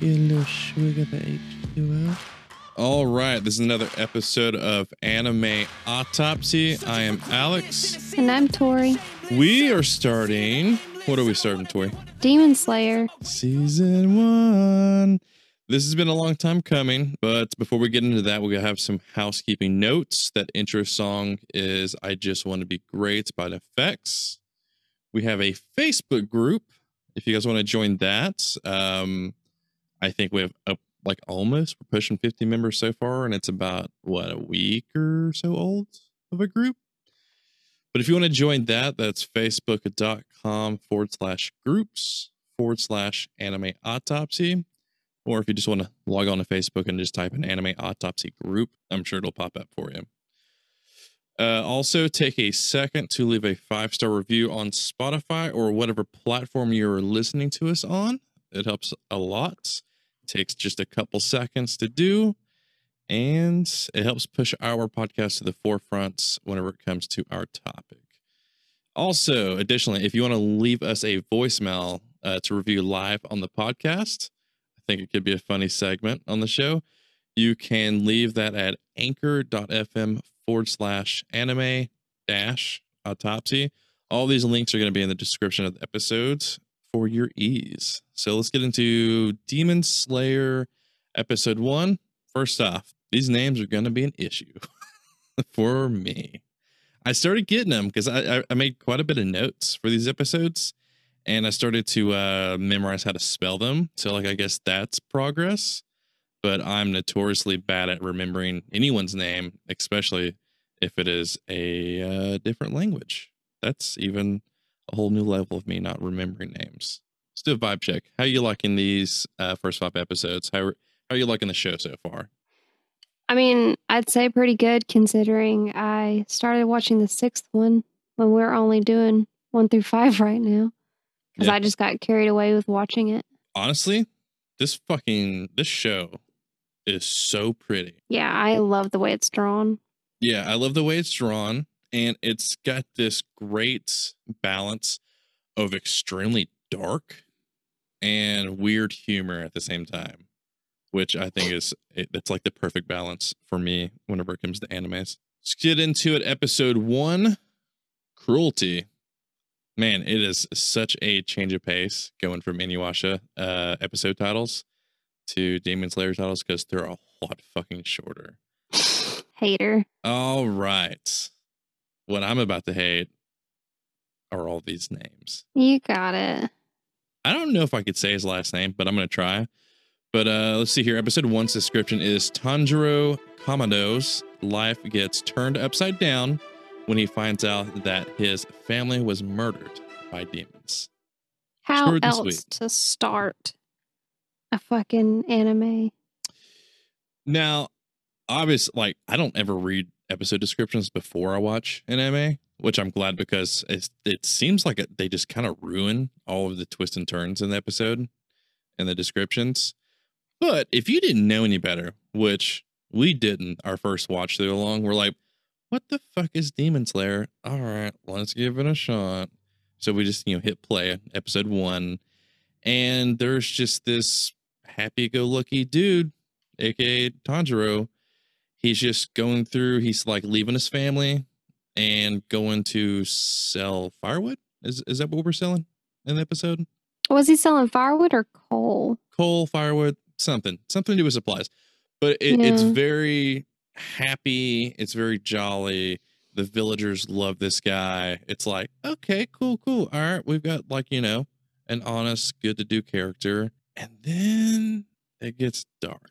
Get a little swig of the H2O. All right, this is another episode of Anime Autopsy. I am Alex. And I'm Tori. We are starting. What are we starting, Tori? Demon Slayer. Season one. This has been a long time coming, but before we get into that, we're going to have some housekeeping notes. That intro song is I Just Want to Be Great by Neffex. We have a Facebook group. If you guys want to join that, um, I think we have a, like almost we're pushing 50 members so far, and it's about what a week or so old of a group. But if you want to join that, that's facebook.com forward slash groups forward slash anime autopsy. Or if you just want to log on to Facebook and just type in anime autopsy group, I'm sure it'll pop up for you. Uh, also, take a second to leave a five star review on Spotify or whatever platform you're listening to us on. It helps a lot. Takes just a couple seconds to do, and it helps push our podcast to the forefront whenever it comes to our topic. Also, additionally, if you want to leave us a voicemail uh, to review live on the podcast, I think it could be a funny segment on the show. You can leave that at anchor.fm forward slash anime dash autopsy. All these links are going to be in the description of the episodes for your ease. So let's get into Demon Slayer episode one. First off, these names are going to be an issue for me. I started getting them because I, I made quite a bit of notes for these episodes and I started to uh, memorize how to spell them. So, like, I guess that's progress but I'm notoriously bad at remembering anyone's name, especially if it is a uh, different language. That's even a whole new level of me not remembering names. Let's do a vibe check. How are you liking these uh, first five episodes? How, how are you liking the show so far? I mean, I'd say pretty good considering I started watching the sixth one when we're only doing one through five right now because yeah. I just got carried away with watching it. Honestly, this fucking this show is so pretty. Yeah, I love the way it's drawn. Yeah, I love the way it's drawn. And it's got this great balance of extremely dark and weird humor at the same time, which I think is it's like the perfect balance for me whenever it comes to animes. Let's get into it. Episode one Cruelty. Man, it is such a change of pace going from Inuyasha uh, episode titles to Demon Slayer titles because they're a lot fucking shorter. Hater. All right. What I'm about to hate are all these names. You got it. I don't know if I could say his last name, but I'm going to try. But uh, let's see here. Episode one's description is Tanjiro Kamado's life gets turned upside down when he finds out that his family was murdered by demons. How Short else to start a fucking anime. Now, obviously, like I don't ever read episode descriptions before I watch an anime, which I'm glad because it seems like it, they just kind of ruin all of the twists and turns in the episode and the descriptions. But if you didn't know any better, which we didn't our first watch through along, we're like, what the fuck is Demon Slayer? All right, let's give it a shot. So we just, you know, hit play episode one. And there's just this happy go lucky dude, aka Tanjiro. He's just going through, he's like leaving his family and going to sell firewood. Is is that what we're selling in the episode? Was he selling firewood or coal? Coal, firewood, something, something to do with supplies. But it, yeah. it's very happy. It's very jolly. The villagers love this guy. It's like, okay, cool, cool. All right, we've got like you know an honest, good to do character. And then it gets dark.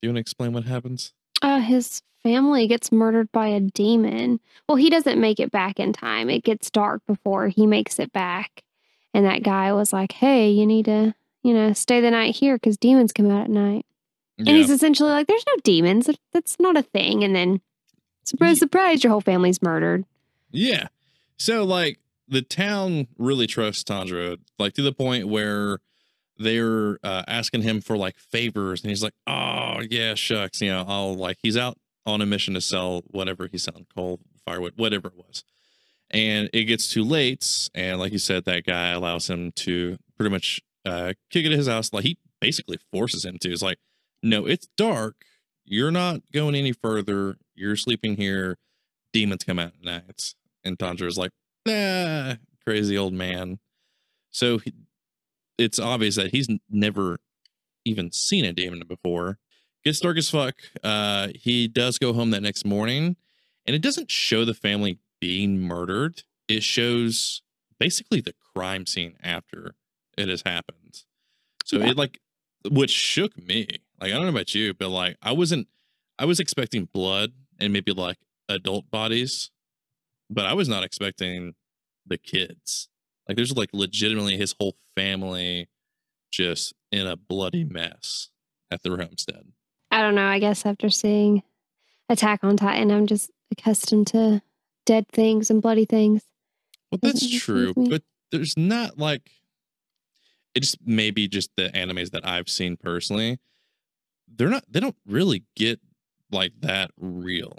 Do you want to explain what happens? Uh, his family gets murdered by a demon. Well, he doesn't make it back in time. It gets dark before he makes it back. And that guy was like, hey, you need to, you know, stay the night here because demons come out at night. And he's essentially like, there's no demons. That's not a thing. And then, surprise, yeah. surprise, your whole family's murdered. Yeah. So, like, the town really trusts Tanjiro, like, to the point where they're uh, asking him for like favors, and he's like, "Oh yeah, shucks, you know, I'll like." He's out on a mission to sell whatever he's selling, coal, firewood, whatever it was, and it gets too late, and like you said, that guy allows him to pretty much uh, kick it at his house. Like he basically forces him to. It's like, no, it's dark. You're not going any further. You're sleeping here. Demons come out at night. And Tanjiro is like, ah, crazy old man. So he, it's obvious that he's never even seen a demon before. Gets dark as fuck. Uh, he does go home that next morning, and it doesn't show the family being murdered. It shows basically the crime scene after it has happened. So Yeah. it like, which shook me. Like I don't know about you, but like I wasn't. I was expecting blood and maybe like adult bodies, but I was not expecting the kids. Like there's like legitimately his whole family just in a bloody mess at the homestead. I don't know. I guess after seeing Attack on Titan, I'm just accustomed to dead things and bloody things. Well, that's true, but there's not like it's maybe just the animes that I've seen personally. They're not. They don't really get like that real.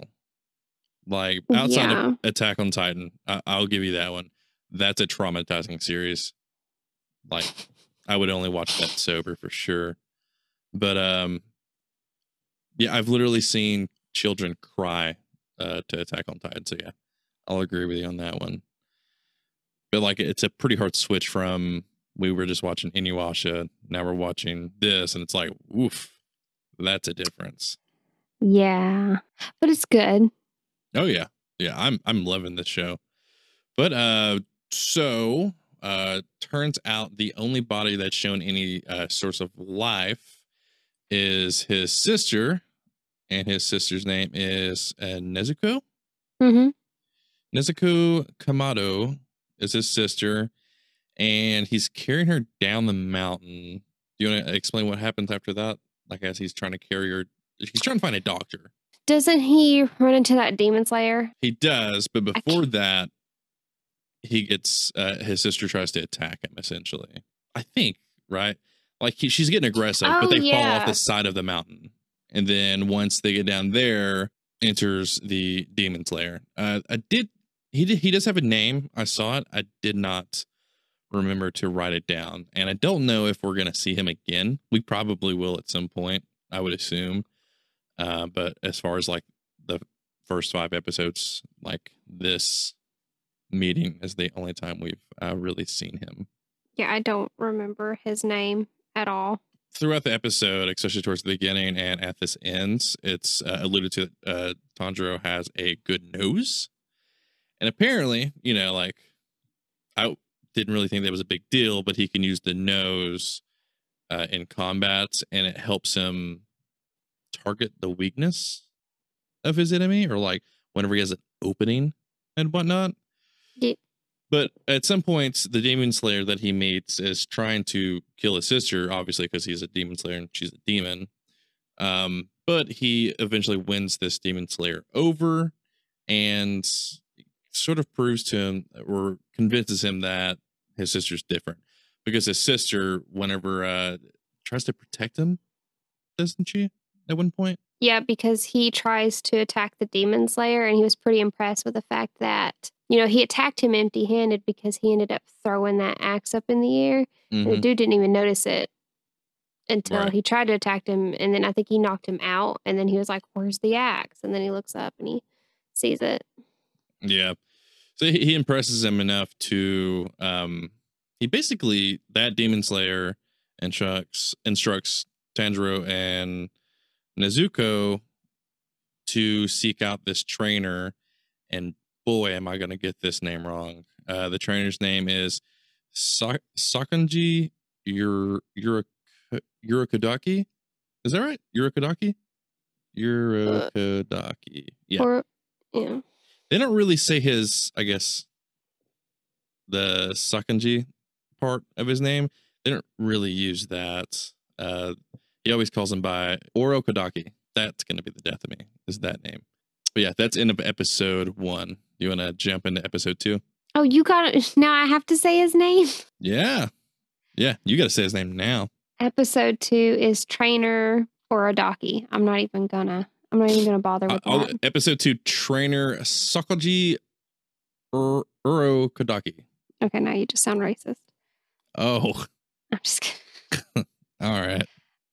Like outside Yeah. of Attack on Titan, I, I'll give you that one. That's a traumatizing series. Like I would only watch that sober for sure. But um, yeah, I've literally seen children cry uh, to Attack on Titan. So yeah, I'll agree with you on that one. But like, it's a pretty hard switch from we were just watching Inuyasha, now we're watching this, and it's like, oof, that's a difference. Yeah, but it's good. Oh yeah, yeah, I'm I'm loving this show. But uh, so uh, turns out the only body that's shown any uh, source of life is his sister, and his sister's name is uh, Nezuko. hmm Nezuko Kamado is his sister, and he's carrying her down the mountain. Do you want to explain what happens after that? Like as he's trying to carry her, he's trying to find a doctor. Doesn't he run into that demon slayer? He does, but before that, he gets uh, his sister tries to attack him. Essentially, I think right. Like he, she's getting aggressive, Oh, but they fall off the side of the mountain, and then once they get down there, enters the demon slayer. Uh, I did. He did. He does have a name. I saw it. I did not remember to write it down, and I don't know if we're gonna see him again. We probably will at some point. I would assume. Uh, but as far as like the first five episodes, like this meeting is the only time we've uh, really seen him. Yeah, I don't remember his name at all. Throughout the episode, especially towards the beginning and at this ends, it's uh, alluded to that uh, Tanjiro has a good nose. And apparently, you know, like I didn't really think that was a big deal, but he can use the nose uh, in combat and it helps him target the weakness of his enemy or like whenever he has an opening and whatnot. But at some point, the demon slayer that he meets is trying to kill his sister, obviously, because he's a demon slayer and she's a demon. Um, but he eventually wins this demon slayer over and sort of proves to him or convinces him that his sister's different because his sister, whenever uh, tries to protect him, doesn't she? At one point, Yeah, because he tries to attack the demon slayer, and he was pretty impressed with the fact that you know he attacked him empty-handed because he ended up throwing that axe up in the air. And the dude didn't even notice it until Right. he tried to attack him, and then I think he knocked him out. And then he was like, "Where's the axe?" And then he looks up and he sees it. Yeah. So he, he impresses him enough to um he basically that demon slayer instructs instructs Tanjiro and Nezuko to seek out this trainer and boy am I going to get this name wrong. Uh the trainer's name is Sa- Sakanji Ur Ur. Is that right? Urokodaki? Urokodaki. Yeah Or yeah, they don't really say his i guess the sakanji part of his name they don't really use that uh he always calls him by oro kodaki that's gonna be the death of me is that name but yeah that's end of episode one you want to jump into episode two Oh, you got it. Now I have to say his name. yeah yeah you gotta say his name now Episode two is Trainer Orodaki. I'm not even gonna. I'm not even gonna bother Uh, with I'll- that. episode two trainer Ur- uro kodaki Okay, now you just sound racist. oh I'm just kidding. all right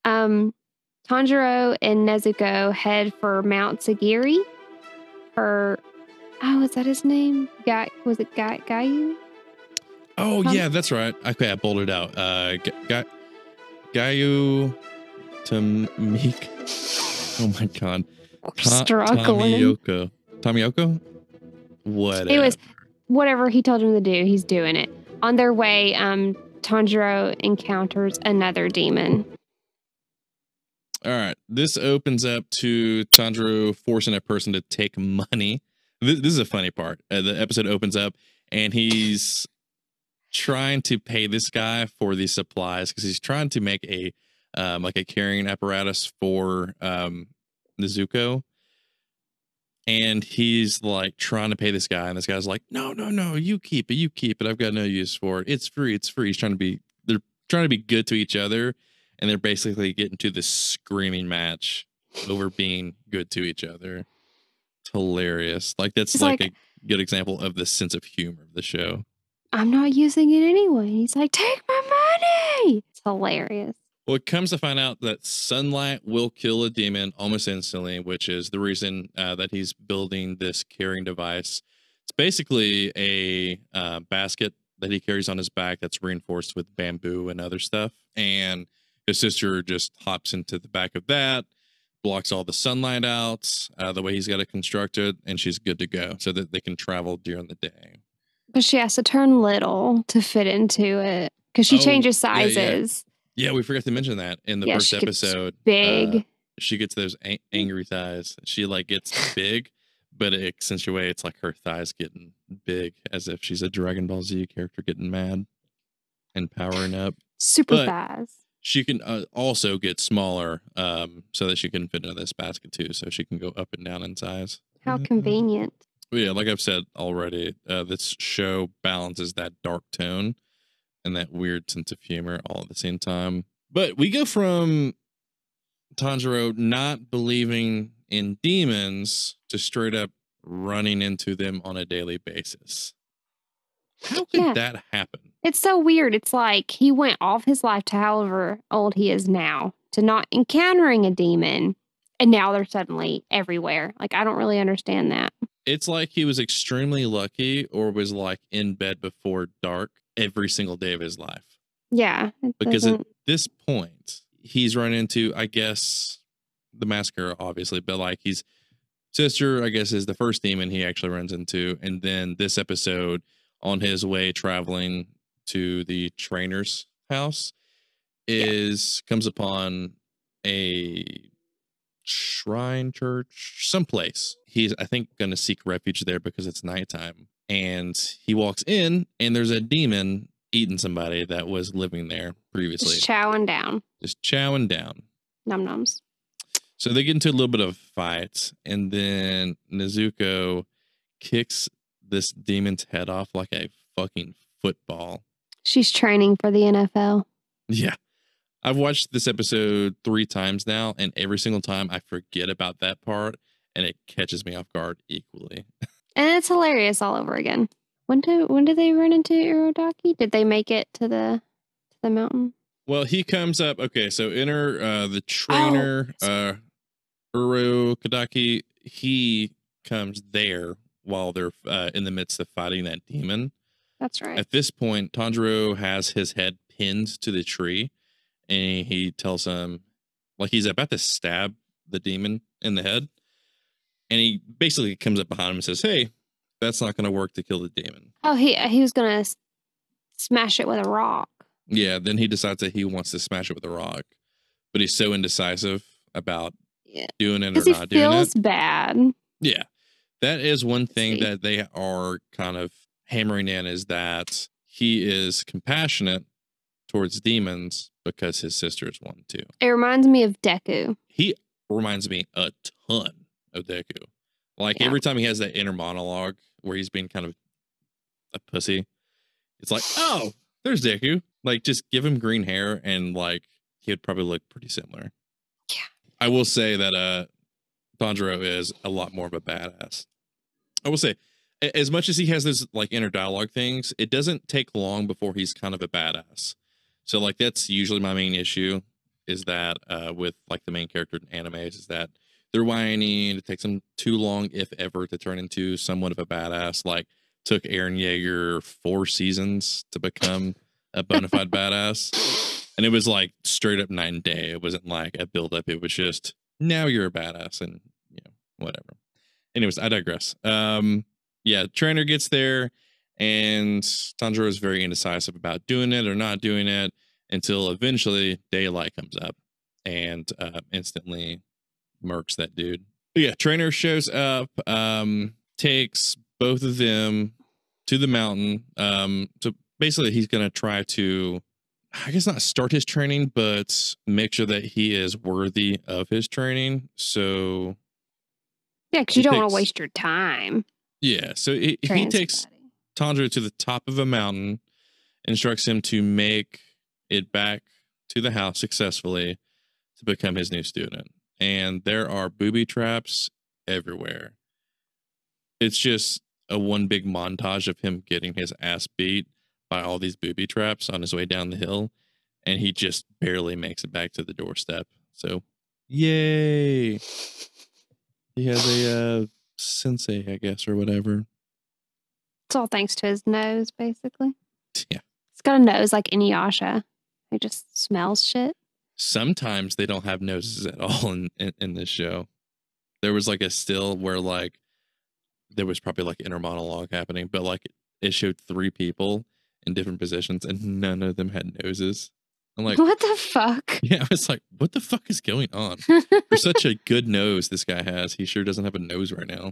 Um, Tanjiro and Nezuko head for Mount Sagiri. For oh, is that his name? Guy was it Guy Gayu? Oh Um, yeah, that's right. Okay, I pulled it out. Uh, G- G- Gayu Tamik. Oh my god. Ta- Struggling. Tamiyoko. Tamiyoko. What? was whatever he told him to do, he's doing it. On their way, um, Tanjiro encounters another demon. All right. This opens up to Tanjiro forcing a person to take money. This, this is a funny part. Uh, the episode opens up and he's trying to pay this guy for these supplies because he's trying to make a um, like a carrying apparatus for um, Nezuko. And he's like trying to pay this guy, and this guy's like, "No, no, no, you keep it, you keep it. I've got no use for it. It's free, it's free." He's trying to be, they're trying to be good to each other, and they're basically getting to this screaming match over being good to each other. It's hilarious. Like that's It's like, like- a good example of the sense of humor of the show. I'm not using it anyway. He's like, take my money. It's hilarious. Well, it comes to find out that sunlight will kill a demon almost instantly, which is the reason uh, that he's building this carrying device. It's basically a uh, basket that he carries on his back that's reinforced with bamboo and other stuff. And his sister just hops into the back of that, blocks all the sunlight out uh, the way he's got it constructed, and she's good to go so that they can travel during the day. But she has to turn little to fit into it because she Oh, changes yeah, yeah. sizes. Yeah, we forgot to mention that in the Yeah, first episode. Big. uh, she gets those a- angry thighs. She like gets big, but it accentuates like her thighs getting big, as if she's a Dragon Ball Z character getting mad and powering up. super but- fast. She can uh, also get smaller, um, so that she can fit into this basket too, so she can go up and down in size. How Mhm. convenient. But yeah, like I've said already, uh, this show balances that dark tone and that weird sense of humor all at the same time. But we go from Tanjiro not believing in demons to straight up running into them on a daily basis. How could Yeah. that happen? It's so weird. It's like he went off his life to however old he is now to not encountering a demon. And now they're suddenly everywhere. Like, I don't really understand that. It's like he was extremely lucky or was like in bed before dark every single day of his life. Yeah. Because at doesn't- this point he's run into i guess the massacre obviously but like he's sister i guess is the first demon he actually runs into and then this episode on his way traveling to the trainer's house is comes upon a shrine church someplace. He's i think going to seek refuge there because it's nighttime. And he walks in and there's a demon eating somebody that was living there previously. just chowing down. just chowing down. Num nums. so they get into a little bit of a fight and then nezuko kicks this demon's head off like a fucking football She's training for the NFL. yeah i've watched this episode three times now and every single time i forget about that part and it catches me off guard equally And it's hilarious all over again. When did when did they run into Urodaki? Did they make it to the to the mountain? Well, he comes up. Okay, so enter uh, the trainer, uh, Uro Kadaki. He comes there while they're uh, in the midst of fighting that demon. That's right. At this point, Tanjiro has his head pinned to the tree, and he tells him, like he's about to stab the demon in the head, and he basically comes up behind him and says, "Hey, that's not going to work to kill the demon." Oh, he he was gonna smash it with a rock. Yeah, then he decides that he wants to smash it with a rock, but he's so indecisive about Yeah. doing it or not doing feels it. bad. Yeah, that is one thing that they are kind of hammering in is that he is compassionate towards demons because his sister is one too. It reminds me of Deku. He reminds me a ton of Deku. Like Yeah. every time he has that inner monologue where he's being kind of a pussy, it's like, oh, there's Deku. Like, just give him green hair and like he would probably look pretty similar. Yeah. I will say that uh Tanjiro is a lot more of a badass. I will say, as much as he has those like inner dialogue things, it doesn't take long before he's kind of a badass. So like that's usually my main issue is that uh, with like the main character in animes is that they're whiny and it takes them too long, if ever, to turn into somewhat of a badass. Like took Eren Yeager four seasons to become a bona fide badass. And it was like straight up night and day. It wasn't like a build up. It was just now you're a badass and you know, whatever. Anyways, I digress. Um, yeah, trainer gets there and Tanjiro is very indecisive about doing it or not doing it until eventually daylight comes up and uh, instantly murks that dude. But yeah, trainer shows up, um, takes both of them to the mountain. Um, so basically, he's going to try to, I guess, not start his training, but make sure that he is worthy of his training. So, Yeah, because you don't want to waste your time. yeah, so he, he takes. Tanjiro to the top of a mountain, instructs him to make it back to the house successfully to become his new student. And there are booby traps everywhere. It's just a one big montage of him getting his ass beat by all these booby traps on his way down the hill. And he just barely makes it back to the doorstep. So, yay. He has a uh, sensei, I guess, or whatever. It's all thanks to his nose, basically. Yeah. He's got a nose like Inuyasha. He just smells shit. sometimes they don't have noses at all in, in in this show there was like a still where like there was probably like inner monologue happening but like it showed three people in different positions and none of them had noses i'm like what the fuck? yeah i was like what the fuck is going on for such a good nose this guy has he sure doesn't have a nose right now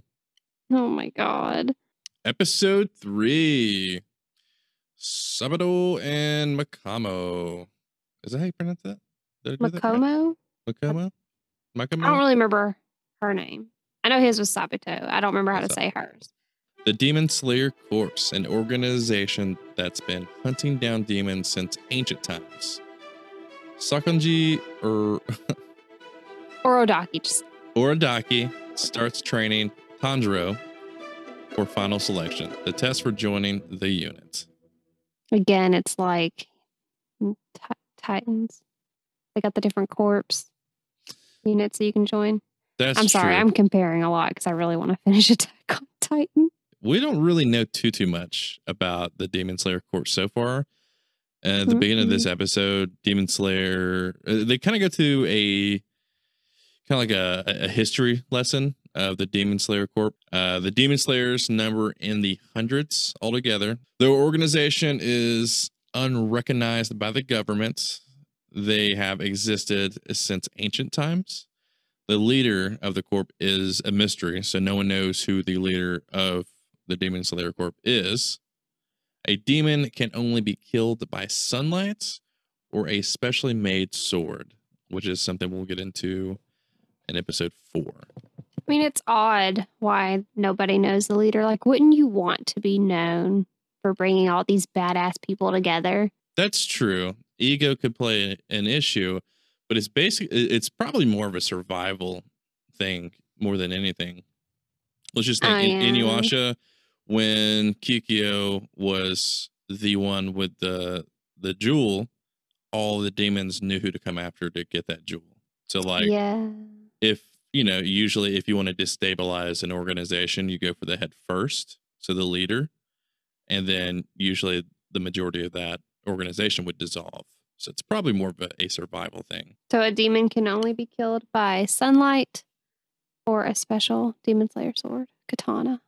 oh my god. episode three sabado and makamo is that how you pronounce that do that? Makomo? Makamo? Makamo? I don't really remember her name. I know his was Sabito. I don't remember how to say hers. The Demon Slayer Corps, an organization that's been hunting down demons since ancient times. Sakonji or Orodaki. Just Oradaki starts training Tanjiro for final selection, the test for joining the unit. again, it's like ti- Titans. They got the different corps units that you can join. That's I'm sorry, true. I'm comparing a lot because I really want to finish Attack on Titan. we don't really know too too much about the Demon Slayer Corps so far. At the beginning of this episode, Demon Slayer uh, they kind of go to a kind of like a, a history lesson of the Demon Slayer Corps. Uh, the Demon Slayers number in the hundreds altogether. Their organization is unrecognized by the government. They have existed since ancient times. The leader of the corps is a mystery, so no one knows who the leader of the Demon Slayer Corps is. A demon can only be killed by sunlight or a specially made sword, which is something we'll get into in episode four. I mean, it's odd why nobody knows the leader. Like, wouldn't you want to be known for bringing all these badass people together? That's true. Ego could play an issue, but it's basically it's probably more of a survival thing more than anything. Let's just think in. Inuyasha, when Kikyo was the one with the the jewel, all the demons knew who to come after to get that jewel. So like yeah. if you know usually if you want to destabilize an organization you go for the head first so the leader and then usually the majority of that organization would dissolve so it's probably more of a, a survival thing So a demon can only be killed by sunlight or a special demon slayer sword, katana.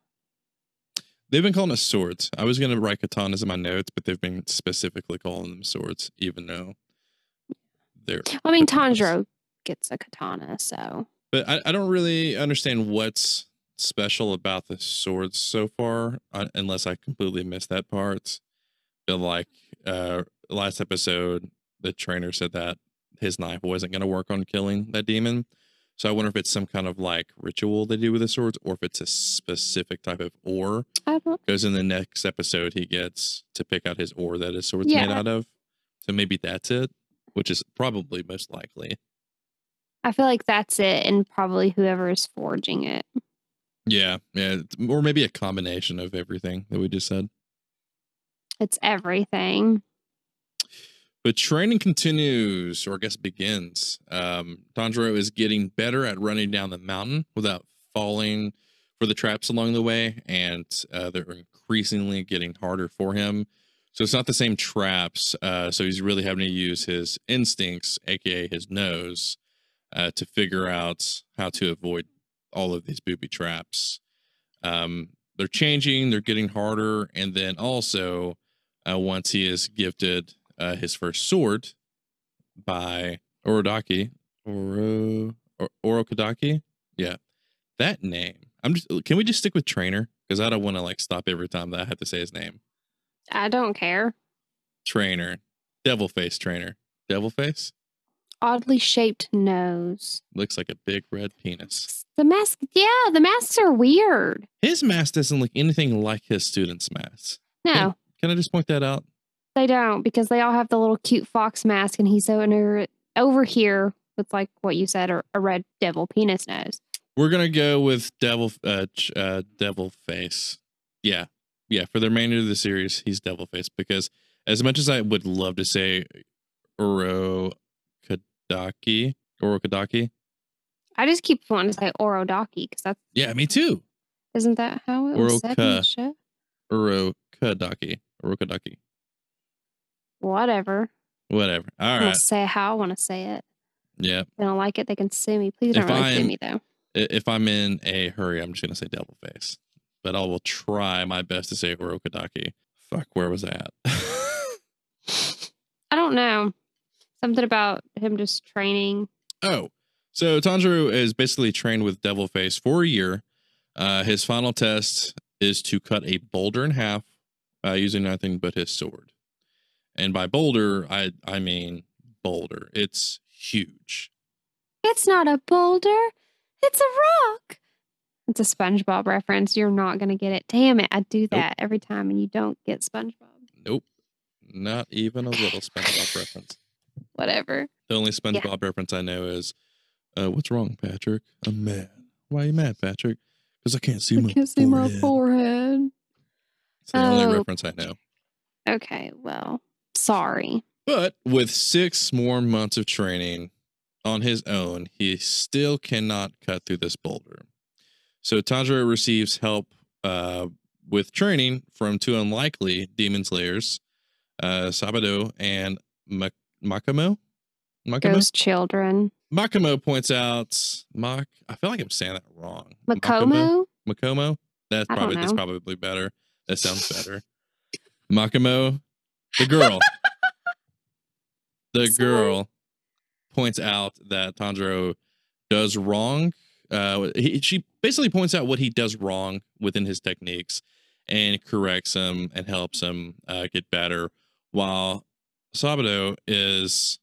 They've been calling us swords i was going to write katanas in my notes but they've been specifically calling them swords even though they're I mean, Katanas. Tanjiro gets a katana, so But I, I don't really understand what's special about the swords so far, uh, unless I completely missed that part. But like uh, last episode, the trainer said that his knife wasn't going to work on killing that demon. So I wonder if it's some kind of like ritual they do with the swords, or if it's a specific type of ore. I don't. Because in the next episode, he gets to pick out his ore that his sword's made out of. So maybe that's it, which is probably most likely. I feel like that's it, and probably whoever is forging it. Yeah, yeah, or maybe a combination of everything that we just said. It's everything. But training continues, or I guess begins. Um, Tanjiro is getting better at running down the mountain without falling for the traps along the way, and uh, they're increasingly getting harder for him. So it's not the same traps. Uh, so he's really having to use his instincts, aka his nose, uh, to figure out how to avoid all of these booby traps. Um, they're changing, they're getting harder, and then also uh, once he is gifted uh, his first sword by Orodaki, Oro, or, Orokadaki, yeah, that name. I'm just. Can we just stick with trainer? Because I don't want to like stop every time that I have to say his name. I don't care. Trainer, devil face trainer, devil face Oddly shaped nose. looks like a big red penis. The mask, yeah, the masks are weird. His mask doesn't look anything like his students' masks. No, Can I just point that out? They don't because they all have the little cute fox mask, and he's over over here with like what you said, a, a red devil penis nose. We're gonna go with devil, uh, ch- uh, devil face. Yeah, yeah. For the remainder of the series, he's devil face because as much as I would love to say Urokadaki, Urokadaki, I just keep wanting to say Orodaki because that's yeah, me too. isn't that how it was said in the show? Whatever. whatever. All I'm gonna say how I want to say it. yeah. If they don't like it, they can sue me. Please don't If really sue me though. If I'm in a hurry, I'm just gonna say devil face, but I will try my best to say Urokadaki. Fuck, where was that? I don't know. Something about him just training. Oh, so Tanjiro is basically trained with Devil Face for a year. Uh, his final test is to cut a boulder in half uh, using nothing but his sword. And by boulder, I I mean boulder. It's huge. It's not a boulder. It's a rock. It's a SpongeBob reference. You're not gonna get it. Damn it! I do that every time, and you don't get SpongeBob. Nope, not even a little SpongeBob reference. Whatever. The only SpongeBob reference I know is, uh, "What's wrong, Patrick? I'm mad. Why are you mad, Patrick? Because I can't see I my can't see my forehead." forehead. It's the only Oh. reference I know. Okay. Well, sorry. But with six more months of training on his own, he still cannot cut through this boulder. So Tanjiro receives help uh, with training from two unlikely demon slayers, uh, Sabado and Ma- Makamo. Makamo? Ghost children. Makamo points out, Mak, I feel like I'm saying that wrong. Makomo. Makomo? That's I probably that's probably better. That sounds better. Makamo, the girl. the Sorry. girl points out that Tanjiro does wrong. Uh, he, she basically points out what he does wrong within his techniques and corrects him and helps him uh, get better, while Sabado is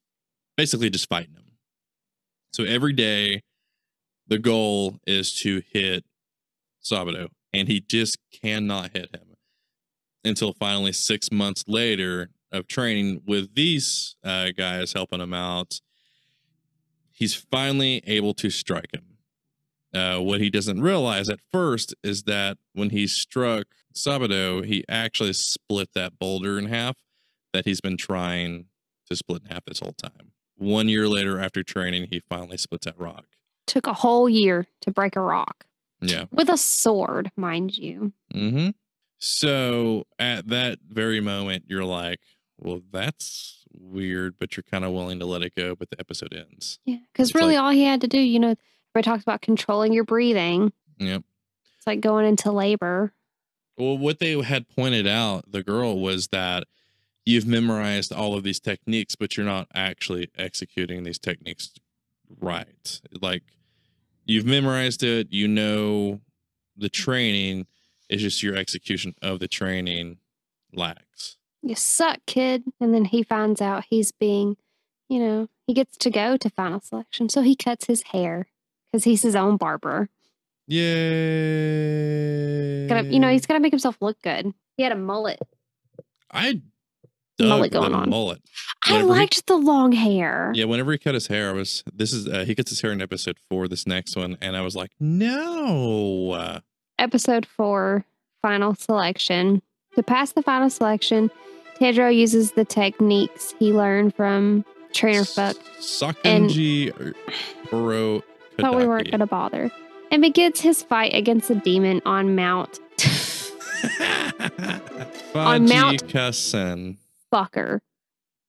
basically just fighting him. So every day, the goal is to hit Sabado, and he just cannot hit him until finally six months later of training with these uh, guys helping him out, he's finally able to strike him. Uh, what he doesn't realize at first is that when he struck Sabado, he actually split that boulder in half that he's been trying to split in half this whole time. One year later, after training, he finally splits that rock. Took a whole year to break a rock Yeah. with a sword, mind you. Mm-hmm. So at that very moment, you're like, well, that's weird, but you're kind of willing to let it go, but the episode ends. Yeah. Because It's really, like- all he had to do, you know, everybody talks about controlling your breathing. Yep. It's like going into labor. Well, what they had pointed out, the girl, was that you've memorized all of these techniques, but you're not actually executing these techniques right. Like you've memorized it, you know the training, it's just your execution of the training lacks. You suck, kid. And then he finds out he's being, you know, he gets to go to final selection. So he cuts his hair because he's his own barber. Yay. Gotta, you know, he's got to make himself look good. He had a mullet. I Mullet going on. mullet. I Whenever he- liked the long hair. Yeah, whenever he cut his hair, I was this is uh, he cuts his hair in episode four, this next one, and I was like, no. Episode four, final selection. To pass the final selection, Tanjiro uses the techniques he learned from Trainer Fuck. Sakanji Uro Thought we weren't going to bother. And begins his fight against the demon on Mount on Mount Kasen. Fucker.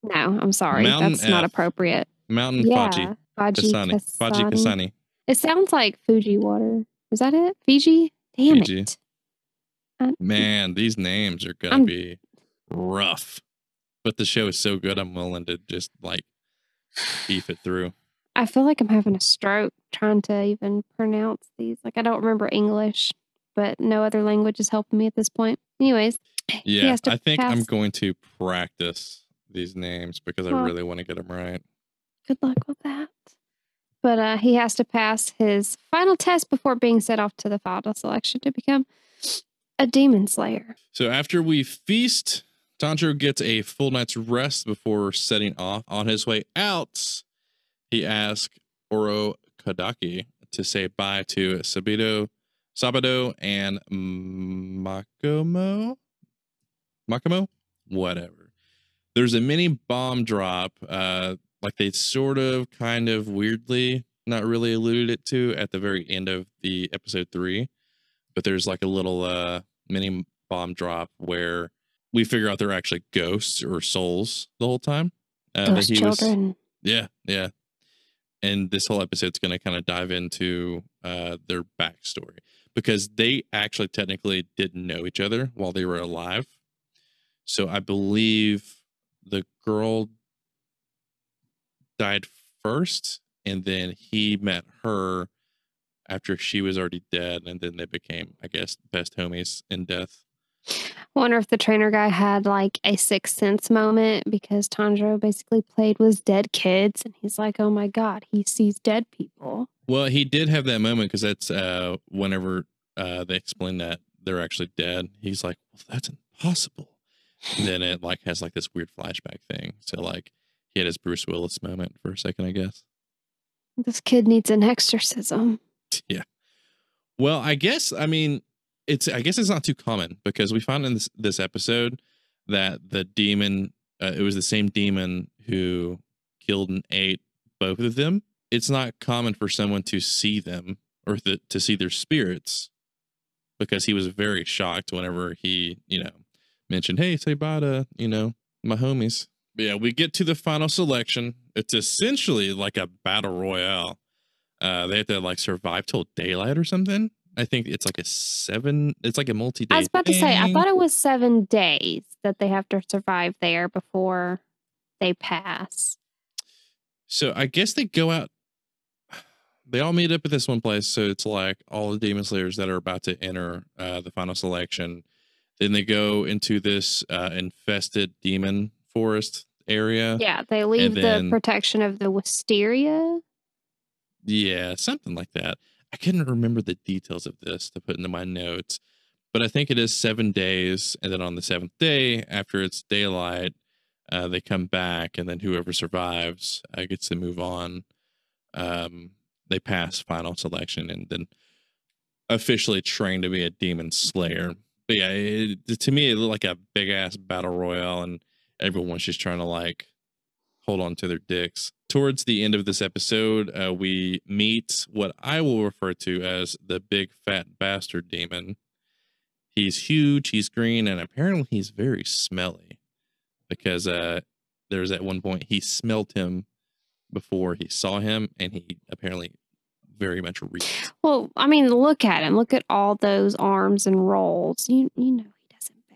No, I'm sorry. Mountain That's not appropriate. Mountain yeah. Faji. Faji Kasani. Faji. Kasani. It sounds like Fuji water. Is that it? Fiji? Damn Fiji. it. Uh, Man, these names are gonna be rough. But the show is so good, I'm willing to just like beef it through. I feel like I'm having a stroke trying to even pronounce these. Like I don't remember English, but no other language is helping me at this point. Anyways, he Yeah, has to I think I'm going to practice these names because I really want to get them right. good luck with that. But uh, he has to pass his final test before being sent off to the final selection to become a demon slayer. So after we feast, Tanjiro gets a full night's rest before setting off. On his way out, he asks Oro Kadaki to say bye to Sabito, Sabado, and Makomo. Makomo? Whatever. There's a mini bomb drop, uh, like they sort of kind of weirdly, not really alluded it to at the very end of the episode three. But there's like a little uh mini bomb drop where we figure out they're actually ghosts or souls the whole time. Uh, Those he was- children. yeah, yeah. And this whole episode's going to kind of dive into uh, their backstory because they actually technically didn't know each other while they were alive. So I believe the girl died first, and then he met her after she was already dead, and then they became, I guess, best homies in death. Wonder if the trainer guy had like a sixth sense moment because Tanjiro basically played with dead kids and he's like, oh my God, he sees dead people. Well, he did have that moment because that's uh, whenever uh, they explain that they're actually dead. He's like, "Well, that's impossible." And then it like has like this weird flashback thing. So like he had his Bruce Willis moment for a second, I guess. This kid needs an exorcism. Yeah. Well, I guess I mean it's I guess it's not too common because we found in this this episode that the demon uh, it was the same demon who killed and ate both of them. It's not common for someone to see them or th- to see their spirits because he was very shocked whenever he, you know, mentioned, "Hey, say bye to, you know, my homies." Yeah, we get to the final selection. It's essentially like a battle royale. Uh, they have to like survive till daylight or something. I think it's like a seven. It's like a multi-day. I was about to say, I thought it was seven days that they have to survive there before they pass. So I guess they go out. They all meet up at this one place. So it's like all the demon slayers that are about to enter uh, the final selection. Then they go into this uh, infested demon forest area. Yeah, they leave then- the protection of the wisteria. Yeah, something like that. I couldn't remember the details of this to put into my notes, but I think it is seven days. And then on the seventh day, after it's daylight, uh, they come back, and then whoever survives uh, gets to move on. Um, they pass final selection and then officially train to be a demon slayer. But yeah, it, to me, it looked like a big ass battle royale, and everyone's just trying to like hold on to their dicks. Towards the end of this episode, uh, we meet what I will refer to as the big fat bastard demon. He's huge, he's green, and apparently he's very smelly because uh, there's at one point he smelled him before he saw him, and he apparently very much reeked. Well, I mean, look at him. Look at all those arms and rolls. You you know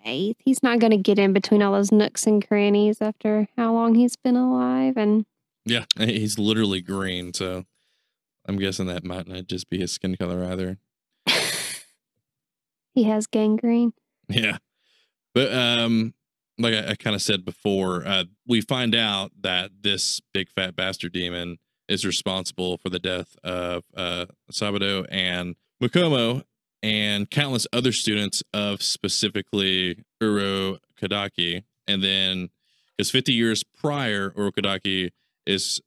he. He's not going to get in between all those nooks and crannies after how long he's been alive. And Yeah, he's literally green, so I'm guessing that might not just be his skin color either. he has gangrene. Yeah. But um like I, I kind of said before, uh we find out that this big fat bastard demon is responsible for the death of uh Sabado and Mukomo and countless other students of specifically Uro Kadaki. And then because 50 years prior, Uro Kadaki is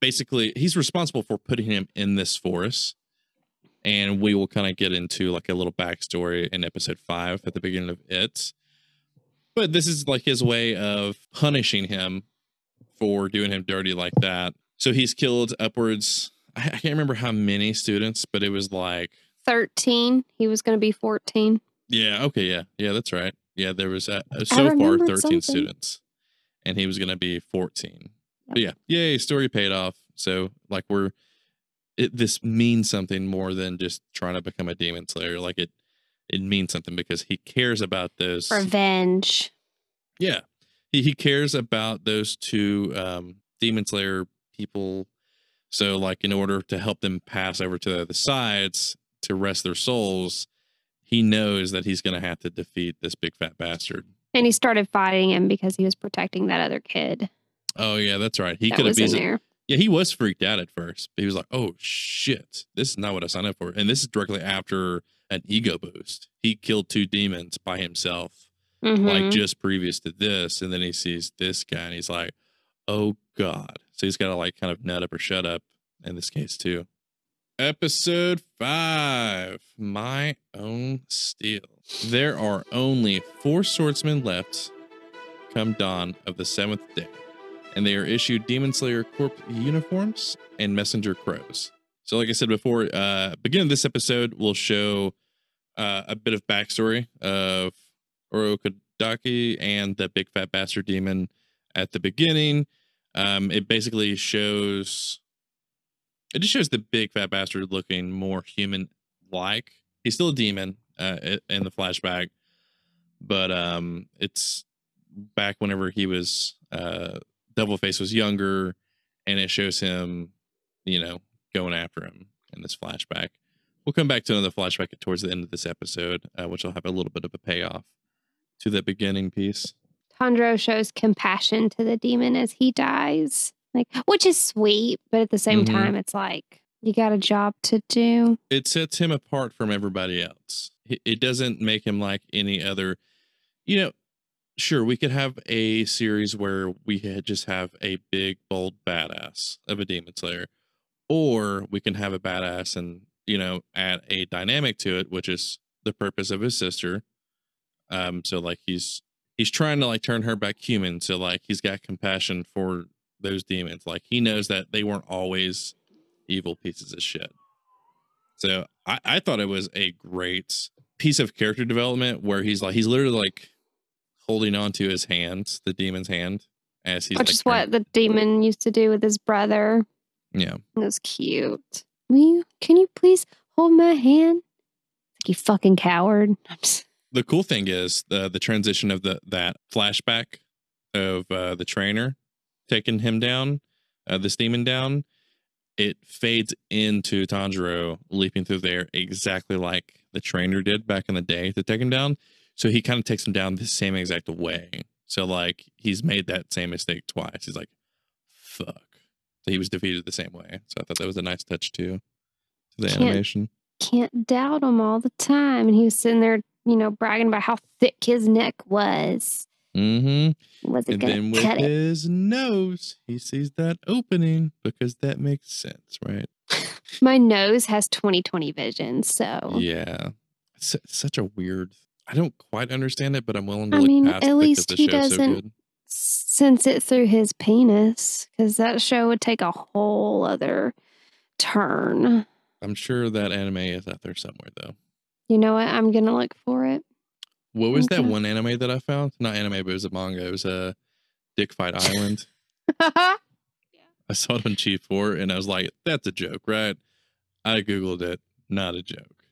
basically he's responsible for putting him in this forest and we will kind of get into like a little backstory in episode five at the beginning of it. But this is like his way of punishing him for doing him dirty like that. So he's killed upwards. I, I can't remember how many students, but it was like 13. He was going to be 14. yeah, okay, yeah, yeah, that's right. Yeah, there was uh, so far thirteen something. students, and he was gonna be fourteen. But yeah, yay, story paid off. So like we're it, this means something more than just trying to become a demon slayer. Like it, it means something because he cares about those. Revenge. Yeah, he he cares about those two um, demon slayer people. So like in order to help them pass over to the other sides to rest their souls, he knows that he's going to have to defeat this big fat bastard. And he started fighting him because he was protecting that other kid Oh yeah, that's right. He that could have easily. there. Yeah, he was freaked out at first, but he was like, "Oh shit, this is not what I signed up for." And this is directly after an ego boost. He killed two demons by himself, like Mhm. just previous to this, and then he sees this guy, and he's like, "Oh god!" So he's got to like kind of nut up or shut up in this case too. Episode five, my own steel. There are only four swordsmen left come dawn of the seventh day and they are issued Demon Slayer Corps uniforms and messenger crows. So, like I said before, uh, beginning this episode, we'll show uh, a bit of backstory of Urokodaki and the big fat bastard demon at the beginning. Um, it basically shows it just shows the big fat bastard looking more human like. He's still a demon uh, in the flashback, but um, it's back whenever he was uh, Devilface was younger, and it shows him, you know, going after him in this flashback. We'll come back to another flashback towards the end of this episode, uh, which will have a little bit of a payoff to the beginning piece. Tanjiro shows compassion to the demon as he dies, like which is sweet, but at the same Mhm. time, it's like you got a job to do. It sets him apart from everybody else. It- It doesn't make him like any other, you know. Sure, we could have a series where we just have a big, bold badass of a demon slayer, or we can have a badass and you know add a dynamic to it, which is the purpose of his sister. Um, so like he's he's trying to like turn her back human. So like he's got compassion for those demons. Like he knows that they weren't always evil pieces of shit. So I, I thought it was a great piece of character development where he's like he's literally like holding on to his hand, the demon's hand, as he's which like is what the demon used to do with his brother. yeah. It was cute. Will you? Can you please hold my hand? Like you fucking coward. The cool thing is the the transition of the that flashback of uh, the trainer taking him down, uh, this demon down. It fades into Tanjiro leaping through there exactly like the trainer did back in the day to take him down. So he kind of takes him down the same exact way. So like he's made that same mistake twice. He's like, "Fuck." So he was defeated the same way. So I thought that was a nice touch too to the Can't- animation. Can't doubt him all the time. And he was sitting there, you know, bragging about how thick his neck was. Mm-hmm. Was it And then with cut it? his nose, he sees that opening because that makes sense, right? My nose has 20/20 vision, so Yeah. It's such a weird. I don't quite understand it, but I'm willing to I look mean, at least the he so doesn't- good. sense it through his penis because that show would take a whole other turn. I'm sure that anime is out there somewhere though. You know what? I'm gonna look for it. What was that one anime that I found? Not anime, but it was a manga. It was a Dick Fight Island. I saw it on G4 and I was like, that's a joke, right? I Googled it. Not a joke.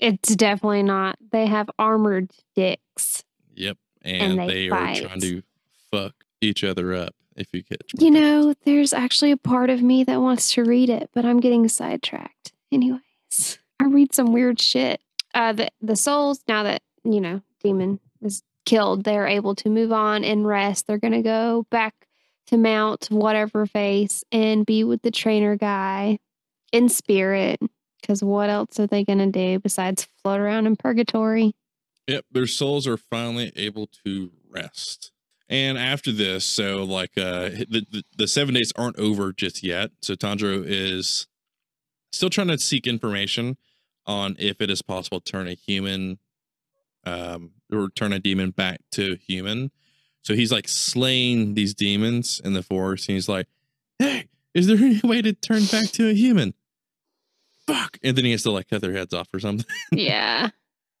it's definitely not. They have armored dicks. Yep. And And, they they, are trying to fuck each other up, if you catch You know, there's actually a part of me that wants to read it, but I'm getting sidetracked. Anyways, I read some weird shit. Uh, the the souls now that you know demon is killed, they're able to move on and rest. They're gonna go back to Mount whatever face and be with the trainer guy in spirit. Because what else are they gonna do besides float around in purgatory? Yep, their souls are finally able to rest. And after this, so like uh the, the, the seven days aren't over just yet. So Tanjiro is still trying to seek information on if it is possible to turn a human um, or turn a demon back to human. So he's like slaying these demons in the forest, and he's like, "Hey, is there any way to turn back to a human?" Fuck, and then he has to like cut their heads off or something. yeah.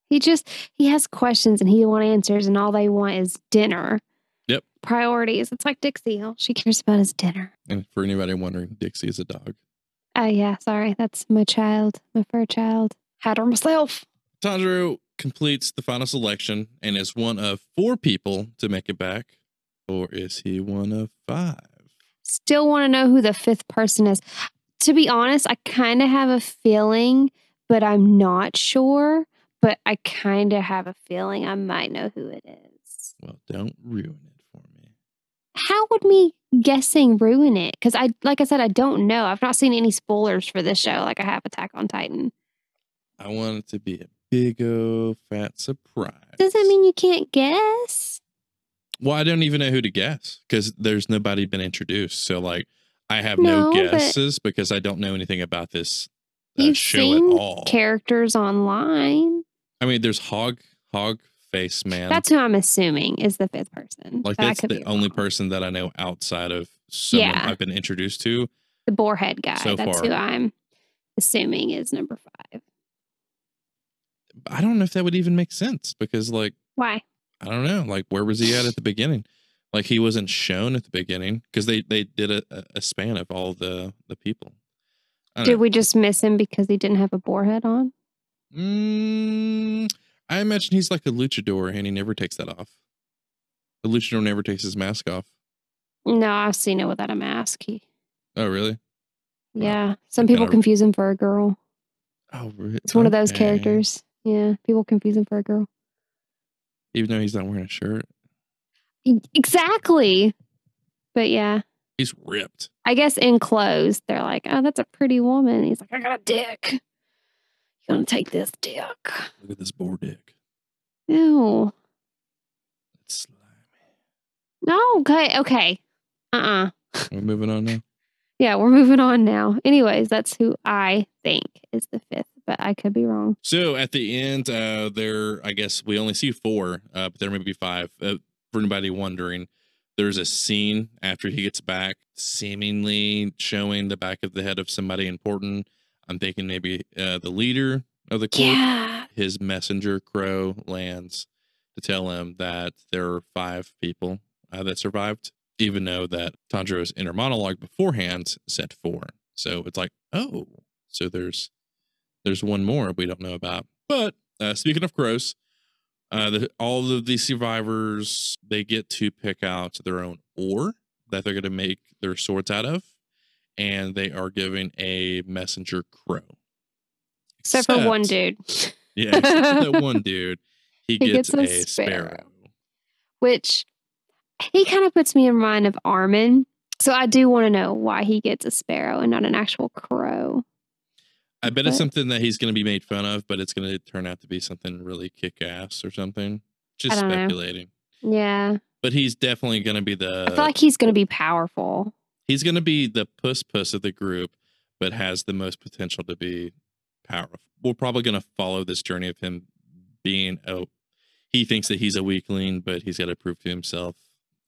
He just he has questions and he want answers and all they want is dinner. Yep. Priorities. It's like Dixie. All she cares about is dinner. and for anybody wondering, Dixie is a dog. Oh yeah, sorry. That's my child, my fur child. Had her myself. Tanjiro completes the final selection and is one of four people to make it back, or is he one of five? Still want to know who the fifth person is. To be honest, I kind of have a feeling, but I'm not sure. But I kind of have a feeling I might know who it is. Well, don't ruin it for me. How would me guessing ruin it? Because I, like I said, I don't know. I've not seen any spoilers for this show, like I have Attack on Titan. I want it to be a big old fat surprise. Does that mean you can't guess? Well, I don't even know who to guess because there's nobody been introduced. So, like, I have no, No, guesses because I don't know anything about this uh, You've show seen at all. characters online. I mean, there's Hog Hog Face Man. That's who I'm assuming is the fifth person. like that's the only wrong. person that I know outside of someone Yeah. I've been introduced to. the boarhead guy. so That's far. who I'm assuming is number five. I don't know if that would even make sense because, like, Why? I don't know, like, where was he at at the beginning? Like, he wasn't shown at the beginning because they they did a, a- span of all the the people. Did know. we just miss him because he didn't have a boar head on? Mm, I imagine he's like a luchador and he never takes that off. The luchador never takes his mask off. No, I've seen it without a mask. He, Oh, really? Wow. yeah. Some people confuse him for a girl. Oh, really? It's one of those characters. Yeah, people confuse him for a girl. Even though he's not wearing a shirt, Exactly. But yeah, he's ripped. I guess in clothes, they're like, oh, that's a pretty woman. He's like, I got a dick. You gonna take this dick? Look at this boar dick. Ew. It's slimy. No, okay, okay. Uh uh We're moving on now. Yeah, we're moving on now. Anyways, that's who I think is the fifth, but I could be wrong. So at the end, uh, there, I guess we only see four, uh, but there may be five. Uh, for anybody wondering, there's a scene after he gets back, seemingly showing the back of the head of somebody important. I'm thinking maybe uh, the leader of the court. Yeah. His messenger crow lands to tell him that there are five people uh, that survived, even though that Tanjiro's inner monologue beforehand said four. So it's like, oh, so there's there's one more we don't know about. But uh, speaking of crows, uh, the, all of the survivors they get to pick out their own ore that they're going to make their swords out of, and they are giving a messenger crow. Except for one dude, Yeah, except for that one dude, he, He gets, gets a a, sparrow. sparrow. which he kind of puts me in mind of Armin. So I do want to know why he gets a sparrow and not an actual crow. I bet it's something that he's going to be made fun of, but it's going to turn out to be something really kick ass or something. Just don't know. speculating. Yeah. But he's definitely going to be the. I feel like he's going to be powerful. he's going to be the puss puss of the group, but has the most potential to be powerful. We're probably going to follow this journey of him being a. He thinks that he's a weakling, but he's got to prove to himself,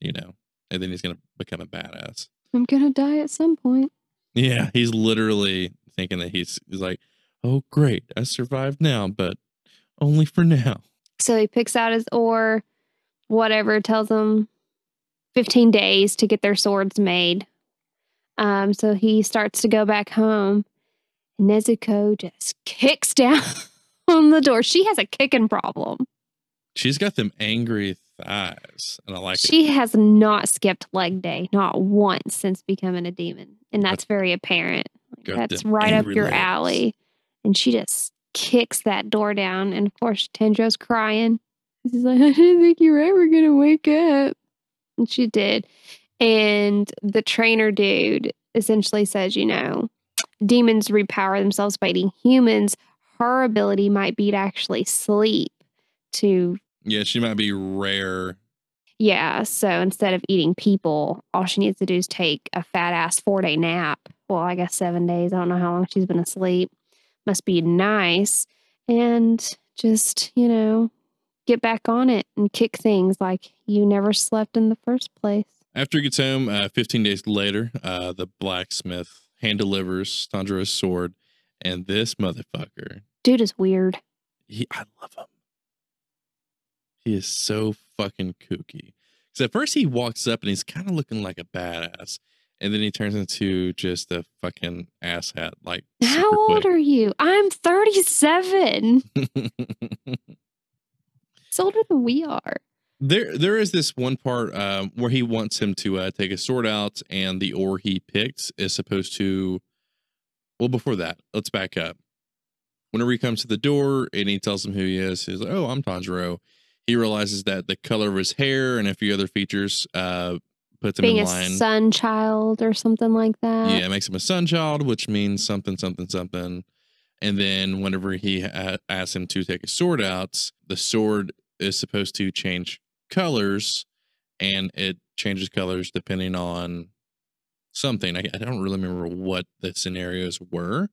you know, and then he's going to become a badass. I'm going to die at some point. Yeah, he's literally thinking that he's, he's like, oh, great, I survived now, but only for now. So he picks out his ore, whatever, tells them 15 days to get their swords made. Um, so he starts to go back home. And Nezuko just kicks down on the door. She has a kicking problem. She's got them angry thighs, and I like it. She has not skipped leg day, not once since becoming a demon. And that's very apparent. That's right up your legs. alley. And she just kicks that door down. And of course, Tenjo's crying. She's like, I didn't think you were ever going to wake up. And she did. And the trainer dude essentially says, you know, demons repower themselves by eating humans. Her ability might be to actually sleep to Yeah, she might be rare. yeah, so instead of eating people, all she needs to do is take a fat ass four day nap. Well, I guess seven days. I don't know how long she's been asleep. Must be nice. And just, you know, get back on it and kick things like you never slept in the first place. After he gets home, uh, 15 days later, uh, the blacksmith hand delivers Tanjiro's sword, and this motherfucker, Dude is weird. he, I love him. He is so fucking kooky. Because at first he walks up and he's kind of looking like a badass, and then he turns into just a fucking asshat. Like, How old are you? I'm 37. He's older than we are. There, there is this one part um, where he wants him to uh, take a sword out, and the ore he picks is supposed to. Well, before that, let's back up. Whenever he comes to the door and he tells him who he is, he's like, "Oh, I'm Tanjiro." He realizes that the color of his hair and a few other features uh, puts him Being in a line. sun child or something like that. Yeah, it makes him a sun child, which means something, something, something. And then whenever he ha- asks him to take a sword out, the sword is supposed to change colors, and it changes colors depending on something. I, I don't really remember what the scenarios were,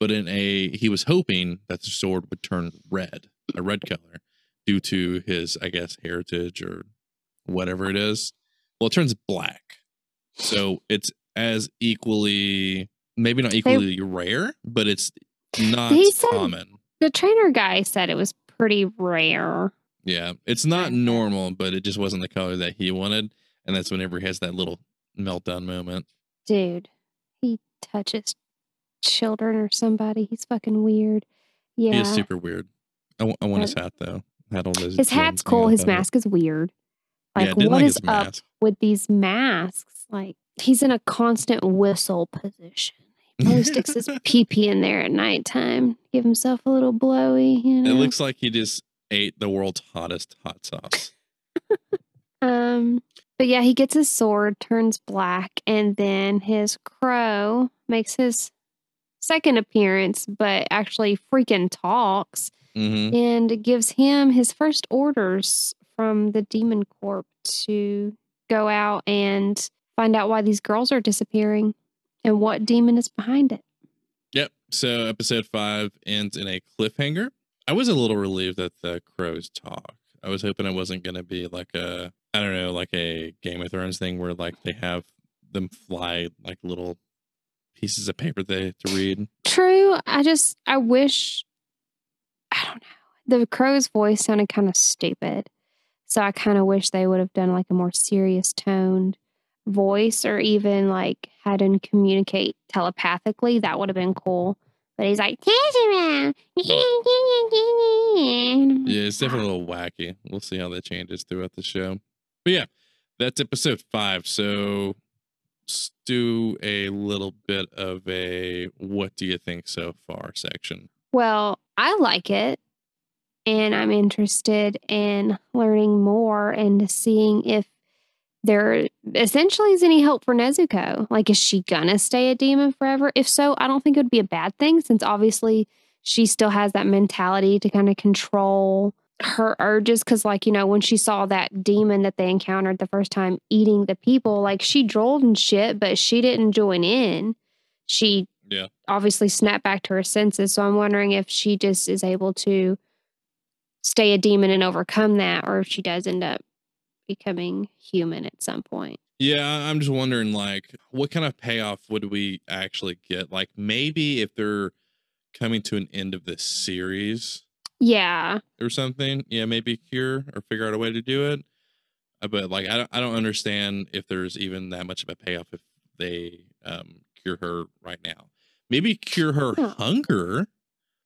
but in a he was hoping that the sword would turn red, a red color, due to his, I guess, heritage or whatever it is. Well, it turns black. So it's as equally, maybe not equally rare, but it's not common. The trainer guy said it was pretty rare. Yeah, it's not normal, but it just wasn't the color that he wanted, and that's whenever he has that little meltdown moment. Dude, he touches children or somebody. He's fucking weird. Yeah. He is super weird. I wa- I want his hat though. Had all those. His hat's cool. His mask is weird. Yeah, Like, didn't what like is up with these masks? Like, he's in a constant whistle position. He sticks his pee pee in there at nighttime. Give himself a little blowy, you know. It looks like he just ate the world's hottest hot sauce. Um, but yeah, he gets his sword, turns black, and then his crow makes his second appearance, but actually freaking talks hmm and gives him his first orders from the demon corps to go out and find out why these girls are disappearing and what demon is behind it. Yep. So episode five ends in a cliffhanger. I was a little relieved that the crows talk. I was hoping it wasn't going to be like a, I don't know, like a Game of Thrones thing where like they have them fly like little pieces of paper they to read. True. I just, I wish, I don't know. The crow's voice sounded kind of stupid. So I kind of wish they would have done like a more serious toned voice or even like had him communicate telepathically. That would have been cool. But he's like, Yeah, it's definitely a little wacky. We'll see how that changes throughout the show. But yeah, that's episode five. So let's do a little bit of a what do you think so far section. Well, I like it. And I'm interested in learning more and seeing if there essentially is any hope for Nezuko. Like, is she gonna stay a demon forever? If so, I don't think it would be a bad thing since obviously she still has that mentality to kind of control her urges. Cause, like, you know, when she saw that demon that they encountered the first time eating the people, like, she drooled and shit, but she didn't join in. She Yeah. obviously snapped back to her senses. So I'm wondering if she just is able to stay a demon and overcome that, or if she does end up becoming human at some point. Yeah, I'm just wondering, like, what kind of payoff would we actually get? Like, maybe if they're coming to an end of this series Yeah. or something, yeah, maybe cure or figure out a way to do it. Uh, But like, I don't, I don't understand if there's even that much of a payoff if they um, cure her right now. Maybe cure her Huh. hunger,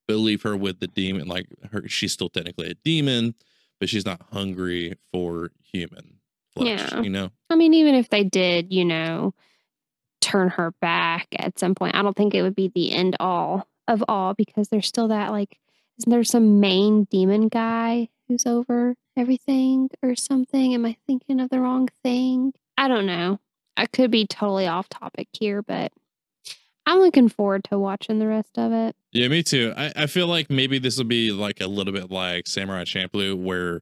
but leave her with the demon. Like, her, she's still technically a demon, but she's not hungry for human flesh. Yeah. You know? I mean, even if they did, you know, turn her back at some point, I don't think it would be the end all of all because there's still that, like, isn't there some main demon guy who's over everything or something? Am I thinking of the wrong thing? I don't know. I could be totally off topic here, but I'm looking forward to watching the rest of it. Yeah, me too. I, I feel like maybe this will be like a little bit like Samurai Champloo, where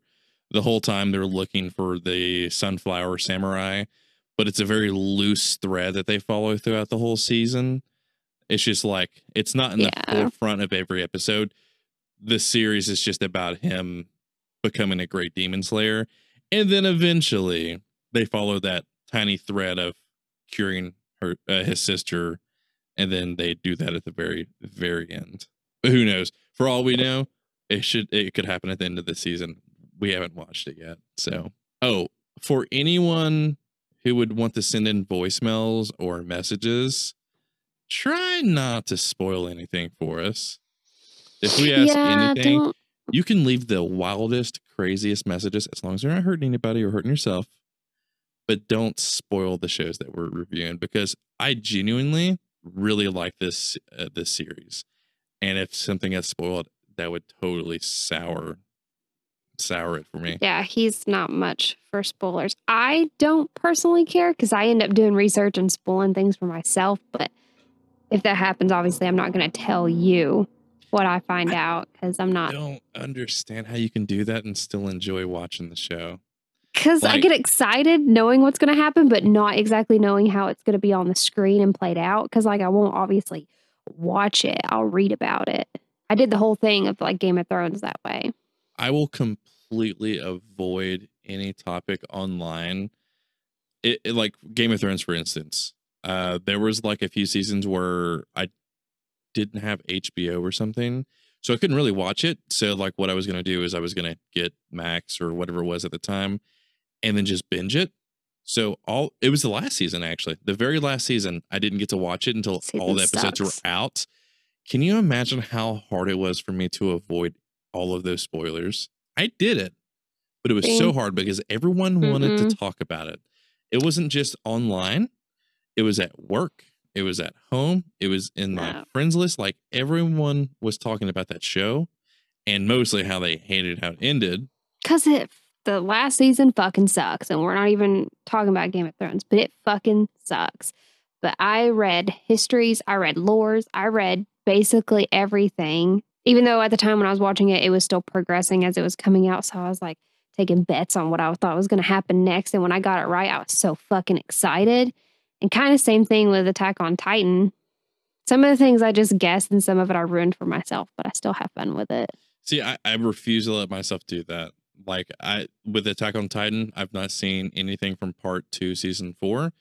the whole time they're looking for the sunflower samurai, but it's a very loose thread that they follow throughout the whole season. It's just like it's not in the Yeah. forefront of every episode. The series is just about him becoming a great demon slayer. And then eventually they follow that tiny thread of curing her uh, his sister and then they do that at the very very end. But who knows? For all we know, it should it could happen at the end of the season. We haven't watched it yet. So, oh, for anyone who would want to send in voicemails or messages, try not to spoil anything for us. If we ask yeah, anything, don't. you can leave the wildest, craziest messages as long as you're not hurting anybody or hurting yourself. But don't spoil the shows that we're reviewing because I genuinely really like this uh, this series, and if something gets spoiled, that would totally sour sour it for me. Yeah, he's not much for spoilers. I don't personally care because I end up doing research and spoiling things for myself. But if that happens, obviously, I'm not going to tell you what I find I out because I'm not. I don't understand how you can do that and still enjoy watching the show. Because I get excited knowing what's going to happen, but not exactly knowing how it's going to be on the screen and played out. Because, like, I won't obviously watch it, I'll read about it. I did the whole thing of like Game of Thrones that way. I will completely avoid any topic online. It, it- like Game of Thrones, for instance. Uh, there was like a few seasons where I didn't have HBO or something, so I couldn't really watch it. So like, what I was gonna do is I was gonna get Max or whatever it was at the time, and then just binge it. So all it was the last season actually, the very last season. I didn't get to watch it until all the episodes sucks. were out. Can you imagine how hard it was for me to avoid all of those spoilers? I did it, but it was so hard because everyone wanted to mm-hmm. talk about it. It wasn't just online, it was at work, it was at home, it was in my friends list. Like everyone was talking about that show and mostly how they hated how it ended. Because it the last season fucking sucks, and we're not even talking about Game of Thrones, but it fucking sucks. But I read histories, I read lores, I read basically everything. Even though at the time when I was watching it, it was still progressing as it was coming out. So I was like taking bets on what I thought was going to happen next. And when I got it right, I was so fucking excited. And kind of same thing with Attack on Titan. Some of the things I just guessed, and some of it I ruined for myself, but I still have fun with it. See, I, I refuse to let myself do that. Like I with Attack on Titan, I've not seen anything from part two, season four,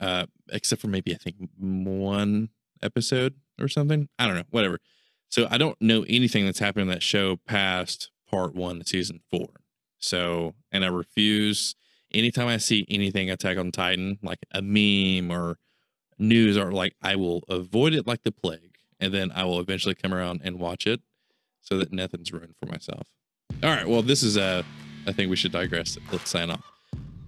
uh, except for maybe I think one episode or something. I don't know, whatever. So I don't know anything that's happened in that show past part one, season four. So, and I refuse anytime I see anything Attack on Titan, like a meme or news, or like I will avoid it like the plague, and then I will eventually come around and watch it so that nothing's ruined for myself. All right. Well, this is uh I think we should digress. Let's sign off.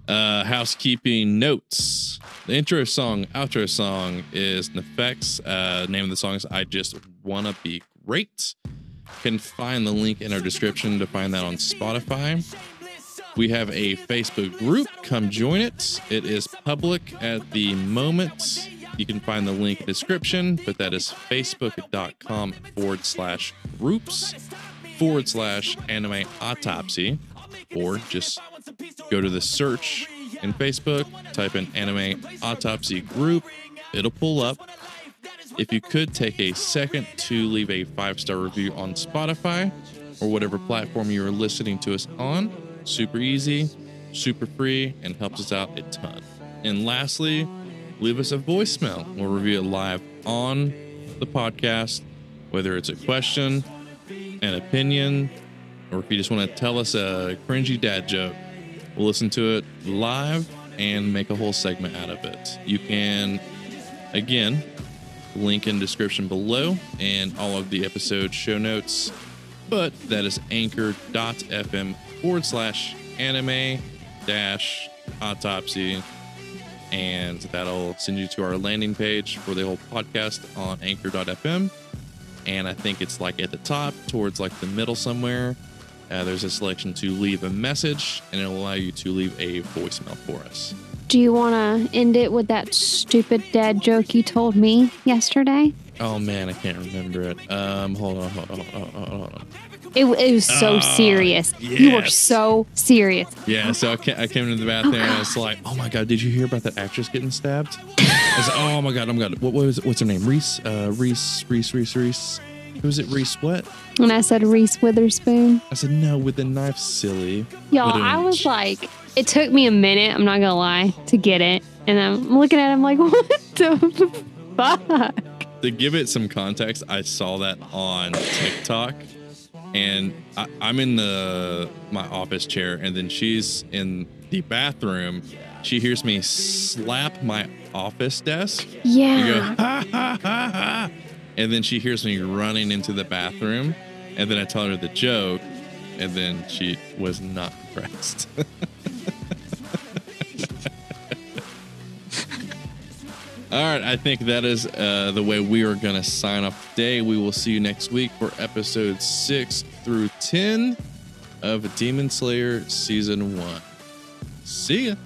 Uh, housekeeping notes. The intro song, outro song is Neffex. Uh, name of the song is I Just Wanna Be Great. Can find the link in our description to find that on Spotify. We have a Facebook group. Come join it. It is public at the moment. You can find the link in the description, but that is facebook.com forward slash groups forward slash anime autopsy, or just go to the search in Facebook, type in anime autopsy group. It'll pull up. If you could take a second to leave a five star review on Spotify or whatever platform you're listening to us on, super easy, super free, and helps us out a ton. And lastly, leave us a voicemail. We'll review it live on the podcast, whether it's a question, an opinion, or if you just want to tell us a cringy dad joke, we'll listen to it live and make a whole segment out of it. You can, again, link in description below and all of the episode show notes, but that is anchor.fm forward slash anime dash autopsy. And that'll send you to our landing page for the whole podcast on anchor.fm and I think it's like at the top towards like the middle somewhere. Uh, there's a selection to leave a message, and it'll allow you to leave a voicemail for us. Do you want to end it with that stupid dad joke you told me yesterday? Oh man, I can't remember it. Um, hold on, hold on, hold on, hold on. Hold on. It, it was so Ah, serious. You were so serious. Yeah, so I, ca- I came into the bathroom and I was like, "Oh my god, did you hear about that actress getting stabbed?" I was like, "Oh my god, oh my god, what was it? what's her name? Reese, uh, Reese, Reese, Reese, Reese." Was it Reese what? And I said Reese Witherspoon. I said, no, with the knife, silly. Y'all, I was like, it took me a minute, I'm not gonna lie, to get it. And I'm looking at him like, what the fuck? To give it some context, I saw that on TikTok, and I, I'm in the my office chair, and then she's in the bathroom. She hears me slap my office desk. and go, ha ha ha ha. And then she hears me running into the bathroom. And then I tell her the joke. And then she was not impressed. All right, I think that is uh, the way we are going to sign off today. We will see you next week for episode 6 through 10 of Demon Slayer Season 1. See ya.